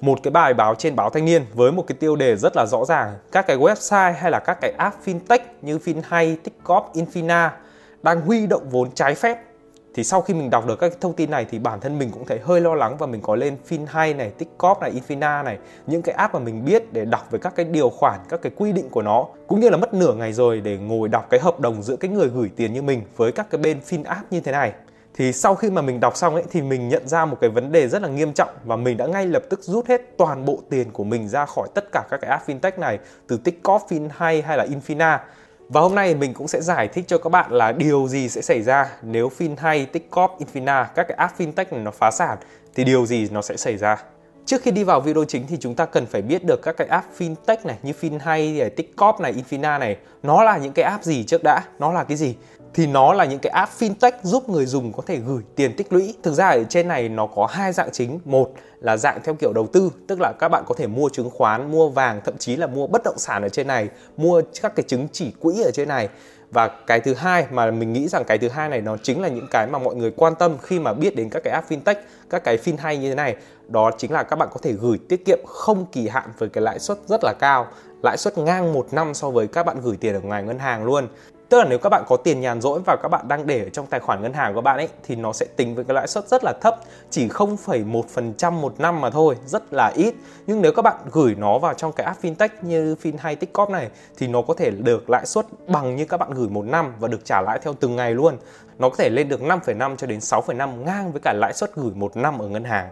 một cái bài báo trên báo Thanh niên với một cái tiêu đề rất là rõ ràng. Các cái website hay là các cái app fintech như FinHay, Tikop, Infina đang huy động vốn trái phép. Thì sau khi mình đọc được các thông tin này thì bản thân mình cũng thấy hơi lo lắng và mình có lên FinHay này, Tikop này, Infina này những cái app mà mình biết để đọc về các cái điều khoản, các cái quy định của nó. Cũng như là mất nửa ngày rồi để ngồi đọc cái hợp đồng giữa cái người gửi tiền như mình với các cái bên fin app như thế này thì sau khi mà mình đọc xong ấy thì mình nhận ra một cái vấn đề rất là nghiêm trọng và mình đã ngay lập tức rút hết toàn bộ tiền của mình ra khỏi tất cả các cái app fintech này từ Tikop, FinHay hay là Infina và hôm nay mình cũng sẽ giải thích cho các bạn là điều gì sẽ xảy ra nếu FinHay, Tikop, Infina, các cái app fintech này nó phá sản thì điều gì nó sẽ xảy ra. Trước khi đi vào video chính thì chúng ta cần phải biết được các cái app fintech này như FinHay, này, này, Infina này nó là những cái app gì trước đã, nó là cái gì thì nó là những cái app fintech giúp người dùng có thể gửi tiền tích lũy. Thực ra ở trên này nó có hai dạng chính. Một là dạng theo kiểu đầu tư, tức là các bạn có thể mua chứng khoán, mua vàng, thậm chí là mua bất động sản ở trên này, mua các cái chứng chỉ quỹ ở trên này. Và cái thứ hai mà mình nghĩ rằng cái thứ hai này nó chính là những cái mà mọi người quan tâm khi mà biết đến các cái app fintech, các cái fin hay như thế này. Đó chính là các bạn có thể gửi tiết kiệm không kỳ hạn với cái lãi suất rất là cao lãi suất ngang một năm so với các bạn gửi tiền ở ngoài ngân hàng luôn Tức là nếu các bạn có tiền nhàn rỗi và các bạn đang để ở trong tài khoản ngân hàng của bạn ấy thì nó sẽ tính với cái lãi suất rất là thấp, chỉ 0,1% một năm mà thôi, rất là ít. Nhưng nếu các bạn gửi nó vào trong cái app fintech như FinHay Tikop này thì nó có thể được lãi suất bằng như các bạn gửi một năm và được trả lãi theo từng ngày luôn. Nó có thể lên được 5,5 cho đến 6,5 ngang với cả lãi suất gửi một năm ở ngân hàng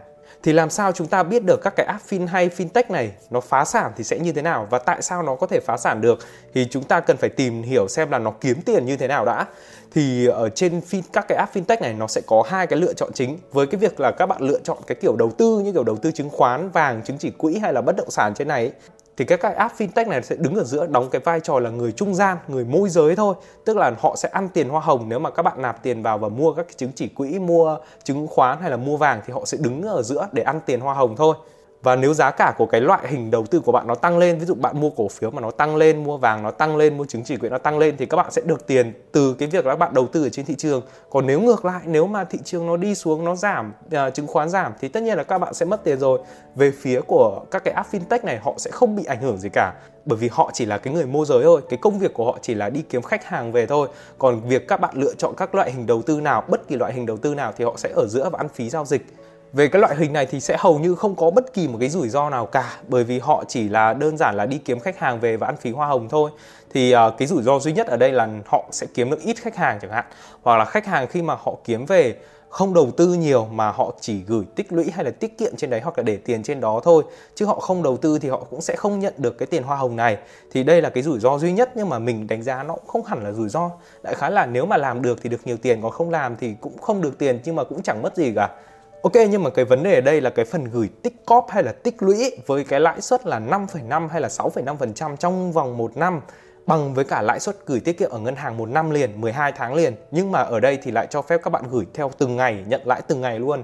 thì làm sao chúng ta biết được các cái app fin hay fintech này nó phá sản thì sẽ như thế nào? Và tại sao nó có thể phá sản được? Thì chúng ta cần phải tìm hiểu xem là nó kiếm tiền như thế nào đã. Thì ở trên fin, các cái app fintech này nó sẽ có hai cái lựa chọn chính. Với cái việc là các bạn lựa chọn cái kiểu đầu tư như kiểu đầu tư chứng khoán vàng chứng chỉ quỹ hay là bất động sản trên này thì các cái app fintech này sẽ đứng ở giữa, đóng cái vai trò là người trung gian, người môi giới thôi. Tức là họ sẽ ăn tiền hoa hồng nếu mà các bạn nạp tiền vào và mua các cái chứng chỉ quỹ, mua chứng khoán hay là mua vàng thì họ sẽ đứng ở giữa để ăn tiền hoa hồng thôi và nếu giá cả của cái loại hình đầu tư của bạn nó tăng lên ví dụ bạn mua cổ phiếu mà nó tăng lên mua vàng nó tăng lên mua chứng chỉ quỹ nó tăng lên thì các bạn sẽ được tiền từ cái việc các bạn đầu tư ở trên thị trường. Còn nếu ngược lại nếu mà thị trường nó đi xuống nó giảm uh, chứng khoán giảm thì tất nhiên là các bạn sẽ mất tiền rồi. Về phía của các cái app fintech này họ sẽ không bị ảnh hưởng gì cả. Bởi vì họ chỉ là cái người môi giới thôi cái công việc của họ chỉ là đi kiếm khách hàng về thôi. Còn việc các bạn lựa chọn các loại hình đầu tư nào bất kỳ loại hình đầu tư nào thì họ sẽ ở giữa và ăn phí giao dịch về cái loại hình này thì sẽ hầu như không có bất kỳ một cái rủi ro nào cả bởi vì họ chỉ là đơn giản là đi kiếm khách hàng về và ăn phí hoa hồng thôi. Thì uh, cái rủi ro duy nhất ở đây là họ sẽ kiếm được ít khách hàng chẳng hạn hoặc là khách hàng khi mà họ kiếm về không đầu tư nhiều mà họ chỉ gửi tích lũy hay là tiết kiệm trên đấy hoặc là để tiền trên đó thôi chứ họ không đầu tư thì họ cũng sẽ không nhận được cái tiền hoa hồng này. Thì đây là cái rủi ro duy nhất nhưng mà mình đánh giá nó cũng không hẳn là rủi ro. Đại khái là nếu mà làm được thì được nhiều tiền còn không làm thì cũng không được tiền nhưng mà cũng chẳng mất gì cả. Ok nhưng mà cái vấn đề ở đây là cái phần gửi tích cóp hay là tích lũy với cái lãi suất là 5,5 hay là 6,5% trong vòng một năm bằng với cả lãi suất gửi tiết kiệm ở ngân hàng một năm liền, 12 tháng liền. Nhưng mà ở đây thì lại cho phép các bạn gửi theo từng ngày, nhận lãi từng ngày luôn.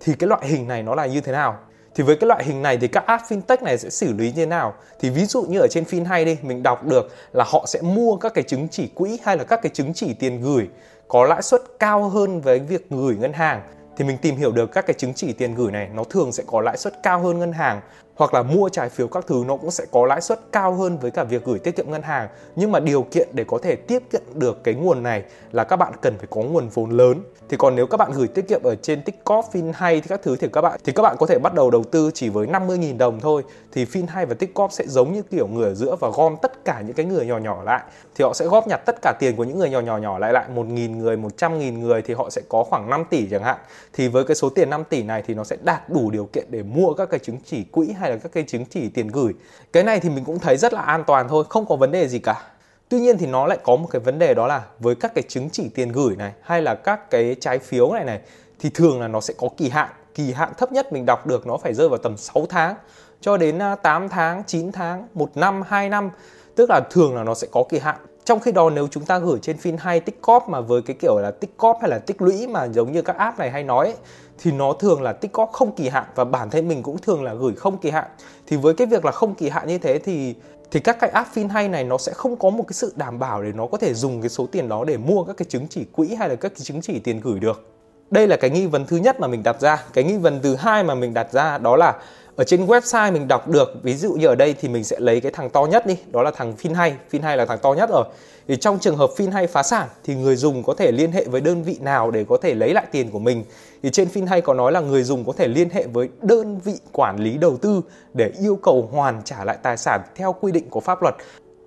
Thì cái loại hình này nó là như thế nào? Thì với cái loại hình này thì các app fintech này sẽ xử lý như thế nào? Thì ví dụ như ở trên FinHay đi, mình đọc được là họ sẽ mua các cái chứng chỉ quỹ hay là các cái chứng chỉ tiền gửi có lãi suất cao hơn với việc gửi ngân hàng thì mình tìm hiểu được các cái chứng chỉ tiền gửi này, nó thường sẽ có lãi suất cao hơn ngân hàng hoặc là mua trái phiếu các thứ nó cũng sẽ có lãi suất cao hơn với cả việc gửi tiết kiệm ngân hàng. Nhưng mà điều kiện để có thể tiếp cận được cái nguồn này là các bạn cần phải có nguồn vốn lớn. Thì còn nếu các bạn gửi tiết kiệm ở trên Tikop, FinHay thì các thứ thì các bạn thì các bạn có thể bắt đầu đầu tư chỉ với 50.000 đồng thôi. Thì FinHay và Tiktok sẽ giống như kiểu người ở giữa và gom tất cả những cái người nhỏ nhỏ lại. Thì họ sẽ góp nhặt tất cả tiền của những người nhỏ nhỏ nhỏ lại lại 1.000 người, 100.000 người thì họ sẽ có khoảng 5 tỷ chẳng hạn. Thì với cái số tiền 5 tỷ này thì nó sẽ đạt đủ điều kiện để mua các cái chứng chỉ quỹ hay là các cái chứng chỉ tiền gửi cái này thì mình cũng thấy rất là an toàn thôi không có vấn đề gì cả Tuy nhiên thì nó lại có một cái vấn đề đó là với các cái chứng chỉ tiền gửi này hay là các cái trái phiếu này này thì thường là nó sẽ có kỳ hạn. Kỳ hạn thấp nhất mình đọc được nó phải rơi vào tầm 6 tháng cho đến à, 8 tháng, 9 tháng, 1 năm, 2 năm. Tức là thường là nó sẽ có kỳ hạn. Trong khi đó nếu chúng ta gửi trên phim hay tích cóp mà với cái kiểu là tích cóp hay là tích lũy mà giống như các app này hay nói ấy, thì nó thường là tích cóp không kỳ hạn và bản thân mình cũng thường là gửi không kỳ hạn. Thì với cái việc là không kỳ hạn như thế thì thì các cái app fin hay này nó sẽ không có một cái sự đảm bảo để nó có thể dùng cái số tiền đó để mua các cái chứng chỉ quỹ hay là các cái chứng chỉ tiền gửi được đây là cái nghi vấn thứ nhất mà mình đặt ra cái nghi vấn thứ hai mà mình đặt ra đó là ở trên website mình đọc được ví dụ như ở đây thì mình sẽ lấy cái thằng to nhất đi đó là thằng Finhay Finhay là thằng to nhất rồi thì trong trường hợp Finhay phá sản thì người dùng có thể liên hệ với đơn vị nào để có thể lấy lại tiền của mình thì trên Finhay có nói là người dùng có thể liên hệ với đơn vị quản lý đầu tư để yêu cầu hoàn trả lại tài sản theo quy định của pháp luật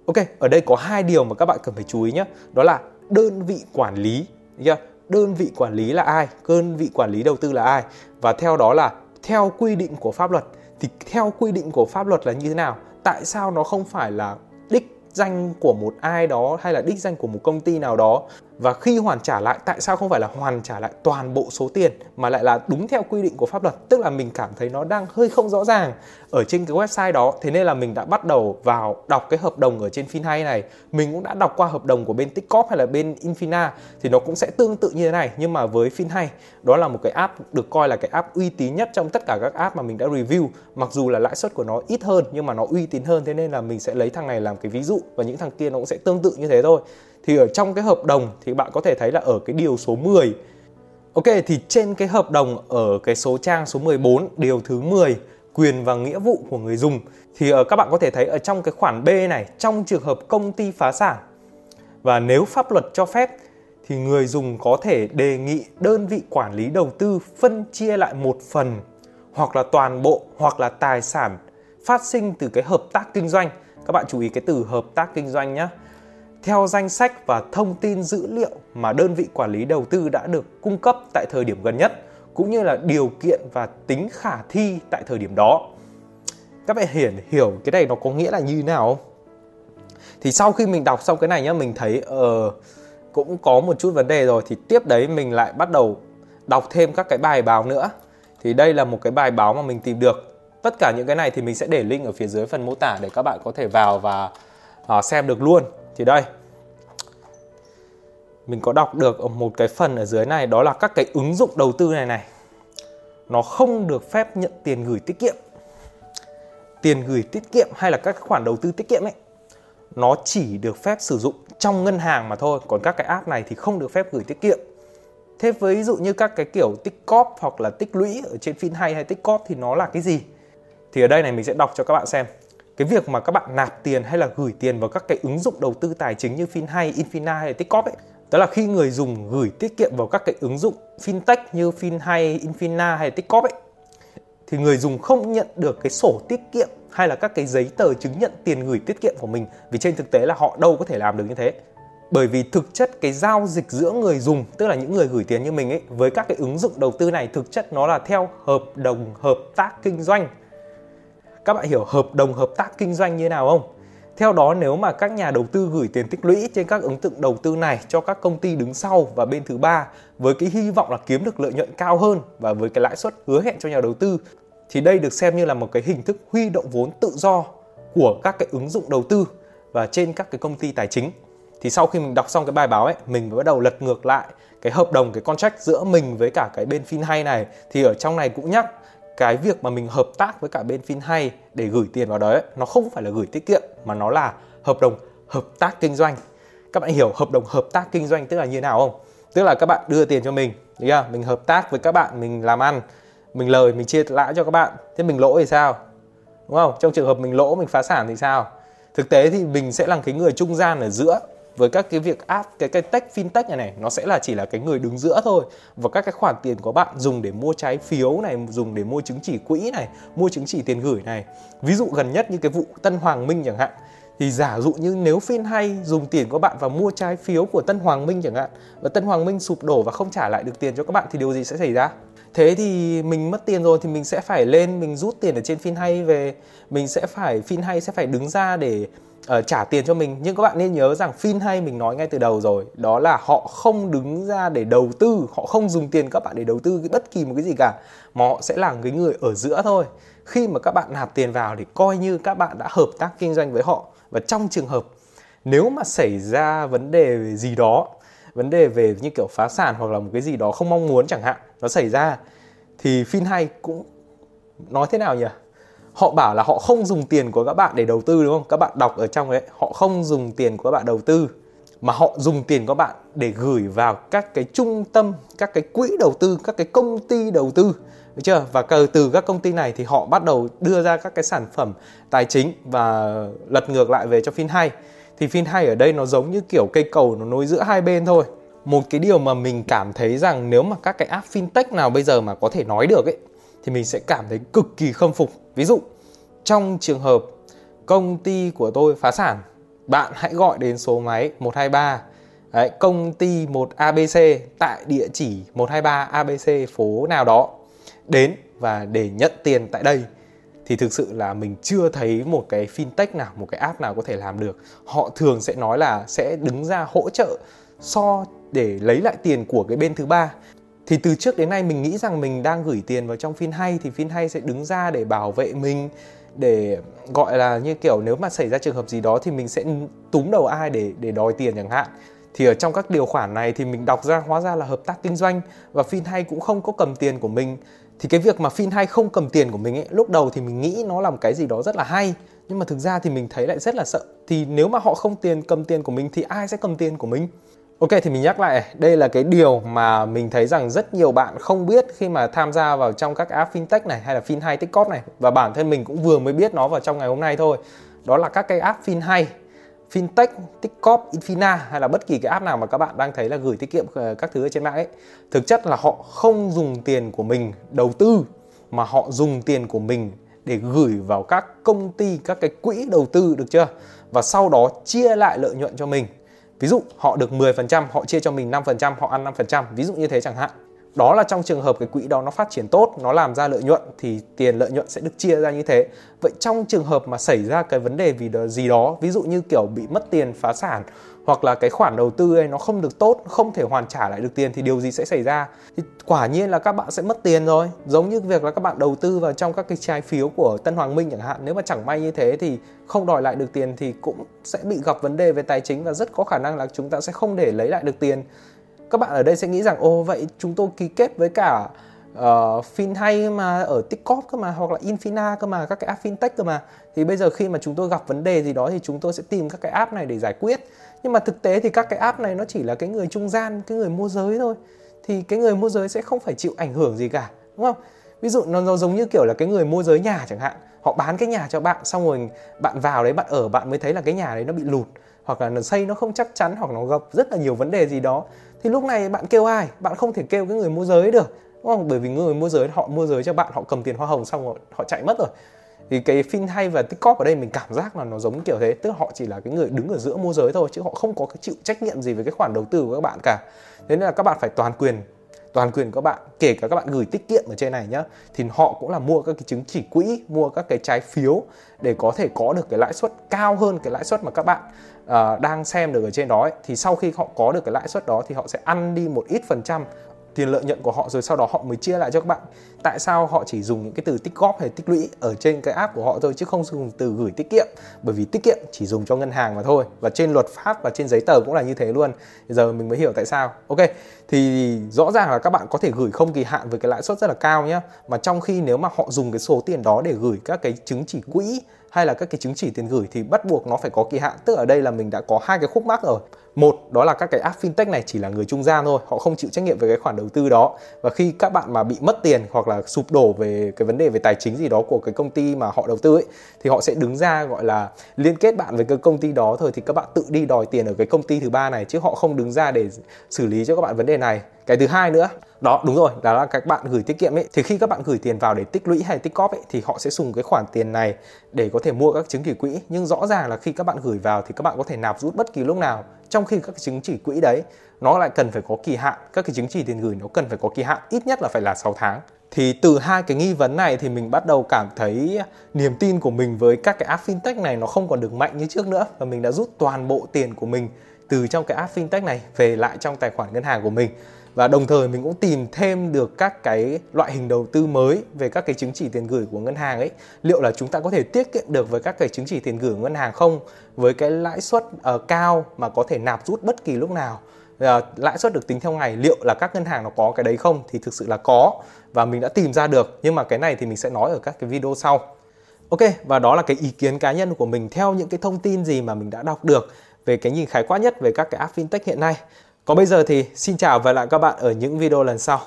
Ok, ở đây có hai điều mà các bạn cần phải chú ý nhé. Đó là đơn vị quản lý, chưa? Đơn vị quản lý là ai? Đơn vị quản lý đầu tư là ai? Và theo đó là theo quy định của pháp luật. Thì theo quy định của pháp luật là như thế nào? Tại sao nó không phải là đích danh của một ai đó hay là đích danh của một công ty nào đó và khi hoàn trả lại, tại sao không phải là hoàn trả lại toàn bộ số tiền mà lại là đúng theo quy định của pháp luật? Tức là mình cảm thấy nó đang hơi không rõ ràng ở trên cái website đó. Thế nên là mình đã bắt đầu vào đọc cái hợp đồng ở trên Finhay này. Mình cũng đã đọc qua hợp đồng của bên Tikcorp hay là bên Infina thì nó cũng sẽ tương tự như thế này. Nhưng mà với Finhay đó là một cái app được coi là cái app uy tín nhất trong tất cả các app mà mình đã review. Mặc dù là lãi suất của nó ít hơn nhưng mà nó uy tín hơn. Thế nên là mình sẽ lấy thằng này làm cái ví dụ và những thằng kia nó cũng sẽ tương tự như thế thôi thì ở trong cái hợp đồng thì bạn có thể thấy là ở cái điều số 10 Ok, thì trên cái hợp đồng ở cái số trang số 14 điều thứ 10 quyền và nghĩa vụ của người dùng, thì ở các bạn có thể thấy ở trong cái khoản B này, trong trường hợp công ty phá sản và nếu pháp luật cho phép, thì người dùng có thể đề nghị đơn vị quản lý đầu tư phân chia lại một phần hoặc là toàn bộ hoặc là tài sản phát sinh từ cái hợp tác kinh doanh. Các bạn chú ý cái từ hợp tác kinh doanh nhé theo danh sách và thông tin dữ liệu mà đơn vị quản lý đầu tư đã được cung cấp tại thời điểm gần nhất cũng như là điều kiện và tính khả thi tại thời điểm đó. Các bạn hiển hiểu cái này nó có nghĩa là như thế nào không? Thì sau khi mình đọc xong cái này nhá, mình thấy uh, cũng có một chút vấn đề rồi thì tiếp đấy mình lại bắt đầu đọc thêm các cái bài báo nữa. Thì đây là một cái bài báo mà mình tìm được. Tất cả những cái này thì mình sẽ để link ở phía dưới phần mô tả để các bạn có thể vào và uh, xem được luôn thì đây. Mình có đọc được ở một cái phần ở dưới này, đó là các cái ứng dụng đầu tư này này. Nó không được phép nhận tiền gửi tiết kiệm. Tiền gửi tiết kiệm hay là các khoản đầu tư tiết kiệm ấy, nó chỉ được phép sử dụng trong ngân hàng mà thôi. Còn các cái app này thì không được phép gửi tiết kiệm. Thế ví dụ như các cái kiểu tích cóp hoặc là tích lũy ở trên Finhay hay tích cóp thì nó là cái gì? Thì ở đây này mình sẽ đọc cho các bạn xem cái việc mà các bạn nạp tiền hay là gửi tiền vào các cái ứng dụng đầu tư tài chính như FinHay, Infina hay Tikcorp ấy đó là khi người dùng gửi tiết kiệm vào các cái ứng dụng fintech như FinHay, Infina hay Tikcorp ấy thì người dùng không nhận được cái sổ tiết kiệm hay là các cái giấy tờ chứng nhận tiền gửi tiết kiệm của mình vì trên thực tế là họ đâu có thể làm được như thế. Bởi vì thực chất cái giao dịch giữa người dùng tức là những người gửi tiền như mình ấy với các cái ứng dụng đầu tư này thực chất nó là theo hợp đồng hợp tác kinh doanh các bạn hiểu hợp đồng hợp tác kinh doanh như thế nào không? Theo đó nếu mà các nhà đầu tư gửi tiền tích lũy trên các ứng dụng đầu tư này cho các công ty đứng sau và bên thứ ba với cái hy vọng là kiếm được lợi nhuận cao hơn và với cái lãi suất hứa hẹn cho nhà đầu tư thì đây được xem như là một cái hình thức huy động vốn tự do của các cái ứng dụng đầu tư và trên các cái công ty tài chính. Thì sau khi mình đọc xong cái bài báo ấy, mình mới bắt đầu lật ngược lại cái hợp đồng cái contract giữa mình với cả cái bên FinHay này thì ở trong này cũng nhắc cái việc mà mình hợp tác với cả bên FinHay để gửi tiền vào đấy nó không phải là gửi tiết kiệm mà nó là hợp đồng hợp tác kinh doanh. Các bạn hiểu hợp đồng hợp tác kinh doanh tức là như nào không? Tức là các bạn đưa tiền cho mình yeah, mình hợp tác với các bạn mình làm ăn mình lời mình chia lãi cho các bạn. Thế mình lỗ thì sao? Đúng không? Trong trường hợp mình lỗ mình phá sản thì sao? Thực tế thì mình sẽ là cái người trung gian ở giữa với các cái việc app, cái cái tech, fintech này này, nó sẽ là chỉ là cái người đứng giữa thôi và các cái khoản tiền của bạn dùng để mua trái phiếu này, dùng để mua chứng chỉ quỹ này, mua chứng chỉ tiền gửi này ví dụ gần nhất như cái vụ Tân Hoàng Minh chẳng hạn, thì giả dụ như nếu phiên hay dùng tiền của bạn vào mua trái phiếu của Tân Hoàng Minh chẳng hạn, và Tân Hoàng Minh sụp đổ và không trả lại được tiền cho các bạn, thì điều gì sẽ xảy ra? Thế thì mình mất tiền rồi thì mình sẽ phải lên mình rút tiền ở trên phim hay về. Mình sẽ phải phim hay sẽ phải đứng ra để uh, trả tiền cho mình. Nhưng các bạn nên nhớ rằng phim hay mình nói ngay từ đầu rồi đó là họ không đứng ra để đầu tư họ không dùng tiền các bạn để đầu tư bất kỳ một cái gì cả. Mà họ sẽ là cái người ở giữa thôi. Khi mà các bạn nạp tiền vào thì coi như các bạn đã hợp tác kinh doanh với họ. Và trong trường hợp nếu mà xảy ra vấn đề gì đó vấn đề về như kiểu phá sản hoặc là một cái gì đó không mong muốn chẳng hạn nó xảy ra, thì fin hay cũng nói thế nào nhỉ? Họ bảo là họ không dùng tiền của các bạn để đầu tư, đúng không? Các bạn đọc ở trong đấy họ không dùng tiền của các bạn đầu tư, mà họ dùng tiền của bạn để gửi vào các cái trung tâm, các cái quỹ đầu tư, các cái công ty đầu tư. Được chưa? Và từ các công ty này thì họ bắt đầu đưa ra các cái sản phẩm tài chính và lật ngược lại về cho FinHay thì FinHay ở đây nó giống như kiểu cây cầu nó nối giữa hai bên thôi một cái điều mà mình cảm thấy rằng nếu mà các cái app fintech nào bây giờ mà có thể nói được ấy thì mình sẽ cảm thấy cực kỳ khâm phục ví dụ trong trường hợp công ty của tôi phá sản bạn hãy gọi đến số máy 123 Đấy, công ty 1 ABC tại địa chỉ 123 ABC phố nào đó đến và để nhận tiền tại đây thì thực sự là mình chưa thấy một cái fintech nào, một cái app nào có thể làm được. Họ thường sẽ nói là sẽ đứng ra hỗ trợ so để lấy lại tiền của cái bên thứ ba. Thì từ trước đến nay mình nghĩ rằng mình đang gửi tiền vào trong FinHay thì FinHay sẽ đứng ra để bảo vệ mình, để gọi là như kiểu nếu mà xảy ra trường hợp gì đó thì mình sẽ túm đầu ai để để đòi tiền chẳng hạn. Thì ở trong các điều khoản này thì mình đọc ra, hóa ra là hợp tác kinh doanh và FinHay cũng không có cầm tiền của mình. Thì cái việc mà FinHay không cầm tiền của mình ấy, lúc đầu thì mình nghĩ nó là một cái gì đó rất là hay, nhưng mà thực ra thì mình thấy lại rất là sợ. Thì nếu mà họ không tiền, cầm tiền của mình thì ai sẽ cầm tiền của mình? Ok thì mình nhắc lại đây là cái điều mà mình thấy rằng rất nhiều bạn không biết khi mà tham gia vào trong các app fintech này hay là FinHay tiktok này và bản thân mình cũng vừa mới biết nó vào trong ngày hôm nay thôi. Đó là các cái app FinHay, Fintech, tiktok, Infina hay là bất kỳ cái app nào mà các bạn đang thấy là gửi tiết kiệm ờ, các thứ ở trên mạng ấy. Thực chất là họ không dùng tiền của mình đầu tư mà họ dùng tiền của mình để gửi vào các công ty, các cái quỹ đầu tư được chưa? Và sau đó chia lại lợi nhuận cho mình Ví dụ họ được 10%, họ chia cho mình 5%, họ ăn 5%, ví dụ như thế chẳng hạn. Đó là trong trường hợp cái quỹ đó nó phát triển tốt, nó làm ra lợi nhuận thì tiền lợi nhuận sẽ được chia ra như thế. Vậy trong trường hợp mà xảy ra cái vấn đề vì gì đó, ví dụ như kiểu bị mất tiền phá sản hoặc là cái khoản đầu tư ấy nó không được tốt, không thể hoàn trả lại được tiền thì điều gì sẽ xảy ra? Thì quả nhiên là các bạn sẽ mất tiền rồi. Giống như việc là các bạn đầu tư vào trong các cái trái phiếu của Tân Hoàng Minh chẳng hạn. Nếu mà chẳng may như thế thì không đòi lại được tiền thì cũng sẽ bị gặp vấn đề về tài chính và rất có khả năng là chúng ta sẽ không để lấy lại được tiền. Các bạn ở đây sẽ nghĩ rằng ô vậy chúng tôi ký kết với cả Ờ, uh, FinHay mà ở Tikop cơ mà hoặc là Infina cơ mà các cái app fintech cơ mà. Thì bây giờ khi mà chúng tôi gặp vấn đề gì đó thì chúng tôi sẽ tìm các cái app này để giải quyết. Nhưng mà thực tế thì các cái app này nó chỉ là cái người trung gian cái người môi giới thôi. Thì cái người môi giới sẽ không phải chịu ảnh hưởng gì cả đúng không? Ví dụ nó, nó giống như kiểu là cái người môi giới nhà chẳng hạn. Họ bán cái nhà cho bạn xong rồi bạn vào đấy bạn ở bạn mới thấy là cái nhà đấy nó bị lụt hoặc là nó xây nó không chắc chắn hoặc nó gặp rất là nhiều vấn đề gì đó. Thì lúc này bạn kêu ai? Bạn không thể kêu cái người môi giới được không bởi vì người mua giới họ mua giới cho bạn họ cầm tiền hoa hồng xong rồi họ chạy mất rồi. Thì cái fin hay và tiktok ở đây mình cảm giác là nó giống kiểu thế. Tức là họ chỉ là cái người đứng ở giữa môi giới thôi chứ họ không có cái chịu trách nhiệm gì với cái khoản đầu tư của các bạn cả. Thế nên là các bạn phải toàn quyền toàn quyền các bạn kể cả các bạn gửi tiết kiệm ở trên này nhá thì họ cũng là mua các cái chứng chỉ quỹ mua các cái trái phiếu để có thể có được cái lãi suất cao hơn cái lãi suất mà các bạn uh, đang xem được ở trên đó ấy. thì sau khi họ có được cái lãi suất đó thì họ sẽ ăn đi một ít phần trăm tiền lợi nhuận của họ rồi sau đó họ mới chia lại cho các bạn. Tại sao họ chỉ dùng những cái từ tích góp hay tích lũy ở trên cái app của họ thôi chứ không dùng từ gửi tiết kiệm? Bởi vì tiết kiệm chỉ dùng cho ngân hàng mà thôi và trên luật pháp và trên giấy tờ cũng là như thế luôn. Giờ mình mới hiểu tại sao. Ok, thì rõ ràng là các bạn có thể gửi không kỳ hạn với cái lãi suất rất là cao nhá. Mà trong khi nếu mà họ dùng cái số tiền đó để gửi các cái chứng chỉ quỹ hay là các cái chứng chỉ tiền gửi thì bắt buộc nó phải có kỳ hạn. Tức ở đây là mình đã có hai cái khúc mắc rồi. Một, đó là các cái app fintech này chỉ là người trung gian thôi, họ không chịu trách nhiệm về cái khoản đầu tư đó. Và khi các bạn mà bị mất tiền hoặc là sụp đổ về cái vấn đề về tài chính gì đó của cái công ty mà họ đầu tư ấy, thì họ sẽ đứng ra gọi là liên kết bạn với cái công ty đó thôi, thì các bạn tự đi đòi tiền ở cái công ty thứ ba này, chứ họ không đứng ra để xử lý cho các bạn vấn đề này cái thứ hai nữa, đó, đúng rồi, đó là các bạn gửi tiết kiệm ấy. Thì khi các bạn gửi tiền vào để tích lũy hay tích cóp ấy, thì họ sẽ dùng cái khoản tiền này để có thể mua các chứng chỉ quỹ. Nhưng rõ ràng là khi các bạn gửi vào thì các bạn có thể nạp rút bất kỳ lúc nào trong khi các chứng chỉ quỹ đấy nó lại cần phải có kỳ hạn. Các cái chứng chỉ tiền gửi nó cần phải có kỳ hạn, ít nhất là phải là 6 tháng. Thì từ hai cái nghi vấn này thì mình bắt đầu cảm thấy niềm tin của mình với các cái app fintech này nó không còn được mạnh như trước nữa. Và mình đã rút toàn bộ tiền của mình từ trong cái app fintech này về lại trong tài khoản ngân hàng của mình và đồng thời mình cũng tìm thêm được các cái loại hình đầu tư mới về các cái chứng chỉ tiền gửi của ngân hàng ấy. Liệu là chúng ta có thể tiết kiệm được với các cái chứng chỉ tiền gửi của ngân hàng không? Với cái lãi suất uh, cao mà có thể nạp rút bất kỳ lúc nào. Uh, lãi suất được tính theo ngày liệu là các ngân hàng nó có cái đấy không? Thì thực sự là có. Và mình đã tìm ra được. Nhưng mà cái này thì mình sẽ nói ở các cái video sau. Ok và đó là cái ý kiến cá nhân của mình theo những cái thông tin gì mà mình đã đọc được về cái nhìn khái quát nhất về các cái app fintech hiện nay còn bây giờ thì xin chào và hẹn lại các bạn ở những video lần sau.